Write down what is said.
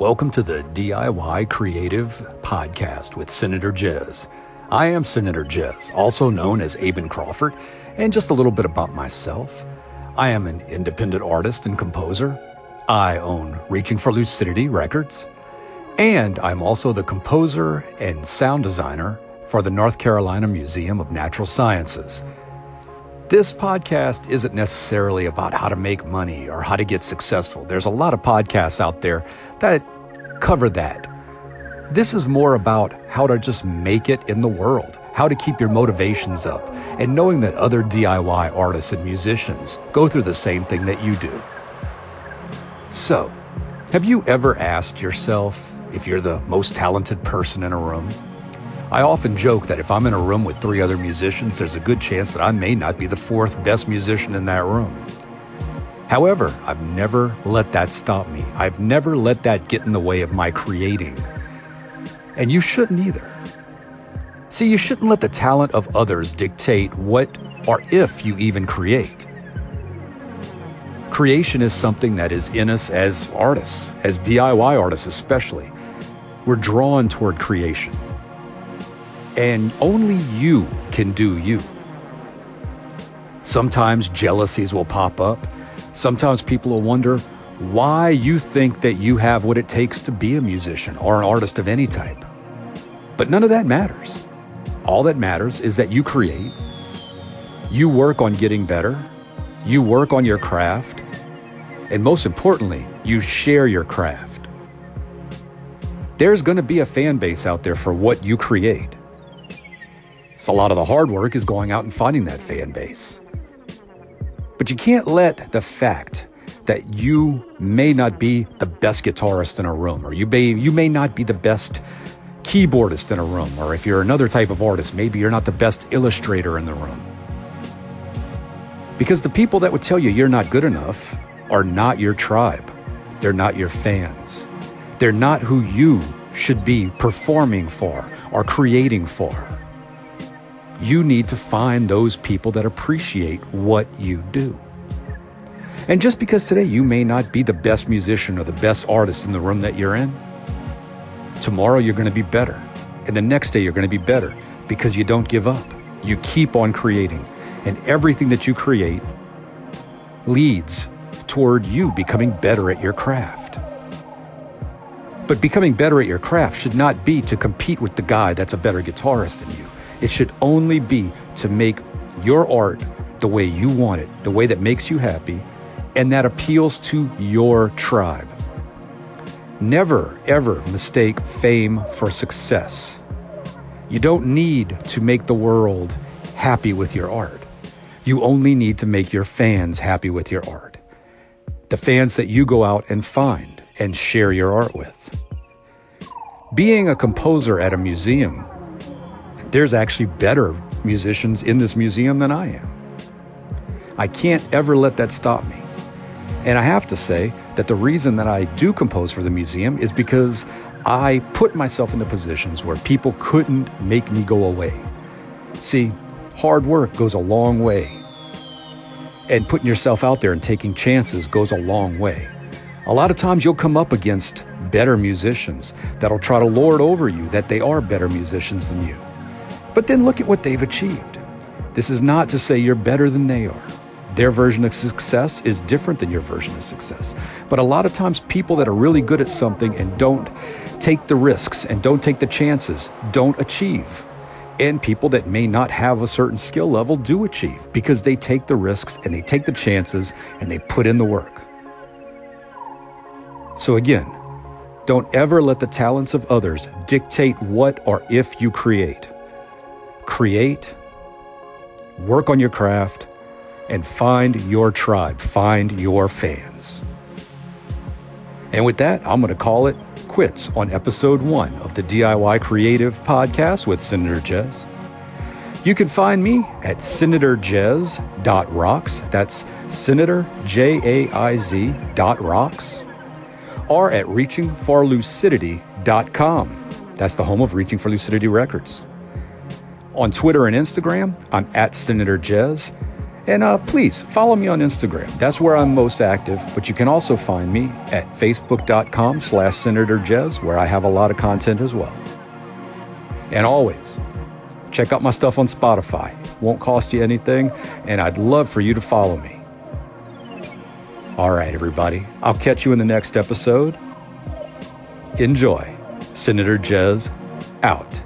Welcome to the DIY Creative Podcast with Senator Jaiz. I am Senator Jaiz, also known as Aben Crawford, and just a little bit about myself. I am an independent artist and composer. I own Reaching for Lucidity Records, and I'm also the composer and sound designer for the North Carolina Museum of Natural Sciences. This podcast isn't necessarily about how to make money or how to get successful. There's a lot of podcasts out there that cover that. This is more about how to just make it in the world, how to keep your motivations up, and knowing that other DIY artists and musicians go through the same thing that you do. So, have you ever asked yourself if you're the most talented person in a room? I often joke that if I'm in a room with three other musicians, there's a good chance that I may not be the fourth best musician in that room. However, I've never let that stop me. I've never let that get in the way of my creating. And you shouldn't either. See, you shouldn't let the talent of others dictate what or if you even create. Creation is something that is in us as artists, as DIY artists especially. We're drawn toward creation and only you can do you. Sometimes jealousies will pop up. Sometimes people will wonder why you think that you have what it takes to be a musician or an artist of any type. But none of that matters. All that matters is that you create, you work on getting better, you work on your craft, and most importantly, you share your craft. There's going to be a fan base out there for what you create. So a lot of the hard work is going out and finding that fan base. But you can't let the fact that you may not be the best guitarist in a room, or you may, you may not be the best keyboardist in a room, or if you're another type of artist, maybe you're not the best illustrator in the room. Because the people that would tell you you're not good enough are not your tribe. They're not your fans. They're not who you should be performing for or creating for you need to find those people that appreciate what you do. And just because today you may not be the best musician or the best artist in the room that you're in, tomorrow you're going to be better. And the next day you're going to be better because you don't give up. You keep on creating. And everything that you create leads toward you becoming better at your craft. But becoming better at your craft should not be to compete with the guy that's a better guitarist than you. It should only be to make your art the way you want it, the way that makes you happy, and that appeals to your tribe. Never, ever mistake fame for success. You don't need to make the world happy with your art. You only need to make your fans happy with your art. The fans that you go out and find and share your art with. Being a composer at a museum there's actually better musicians in this museum than I am. I can't ever let that stop me. And I have to say that the reason that I do compose for the museum is because I put myself into positions where people couldn't make me go away. See, hard work goes a long way. And putting yourself out there and taking chances goes a long way. A lot of times you'll come up against better musicians that'll try to lord over you that they are better musicians than you. But then look at what they've achieved. This is not to say you're better than they are. Their version of success is different than your version of success. But a lot of times, people that are really good at something and don't take the risks and don't take the chances don't achieve. And people that may not have a certain skill level do achieve because they take the risks and they take the chances and they put in the work. So, again, don't ever let the talents of others dictate what or if you create create, work on your craft, and find your tribe, find your fans. And with that, I'm going to call it quits on episode one of the DIY Creative Podcast with Senator Jaiz. You can find me at senatorjaiz.rocks. That's Senator J A I Z dot rocks. Or at reachingforlucidity.com. That's the home of Reaching for Lucidity Records. On Twitter and Instagram, I'm at Senator Jaiz. And uh, please follow me on Instagram. That's where I'm most active. But you can also find me at facebook.com slash Senator Jaiz, where I have a lot of content as well. And always, check out my stuff on Spotify. Won't cost you anything, and I'd love for you to follow me. All right, everybody. I'll catch you in the next episode. Enjoy. Senator Jaiz out.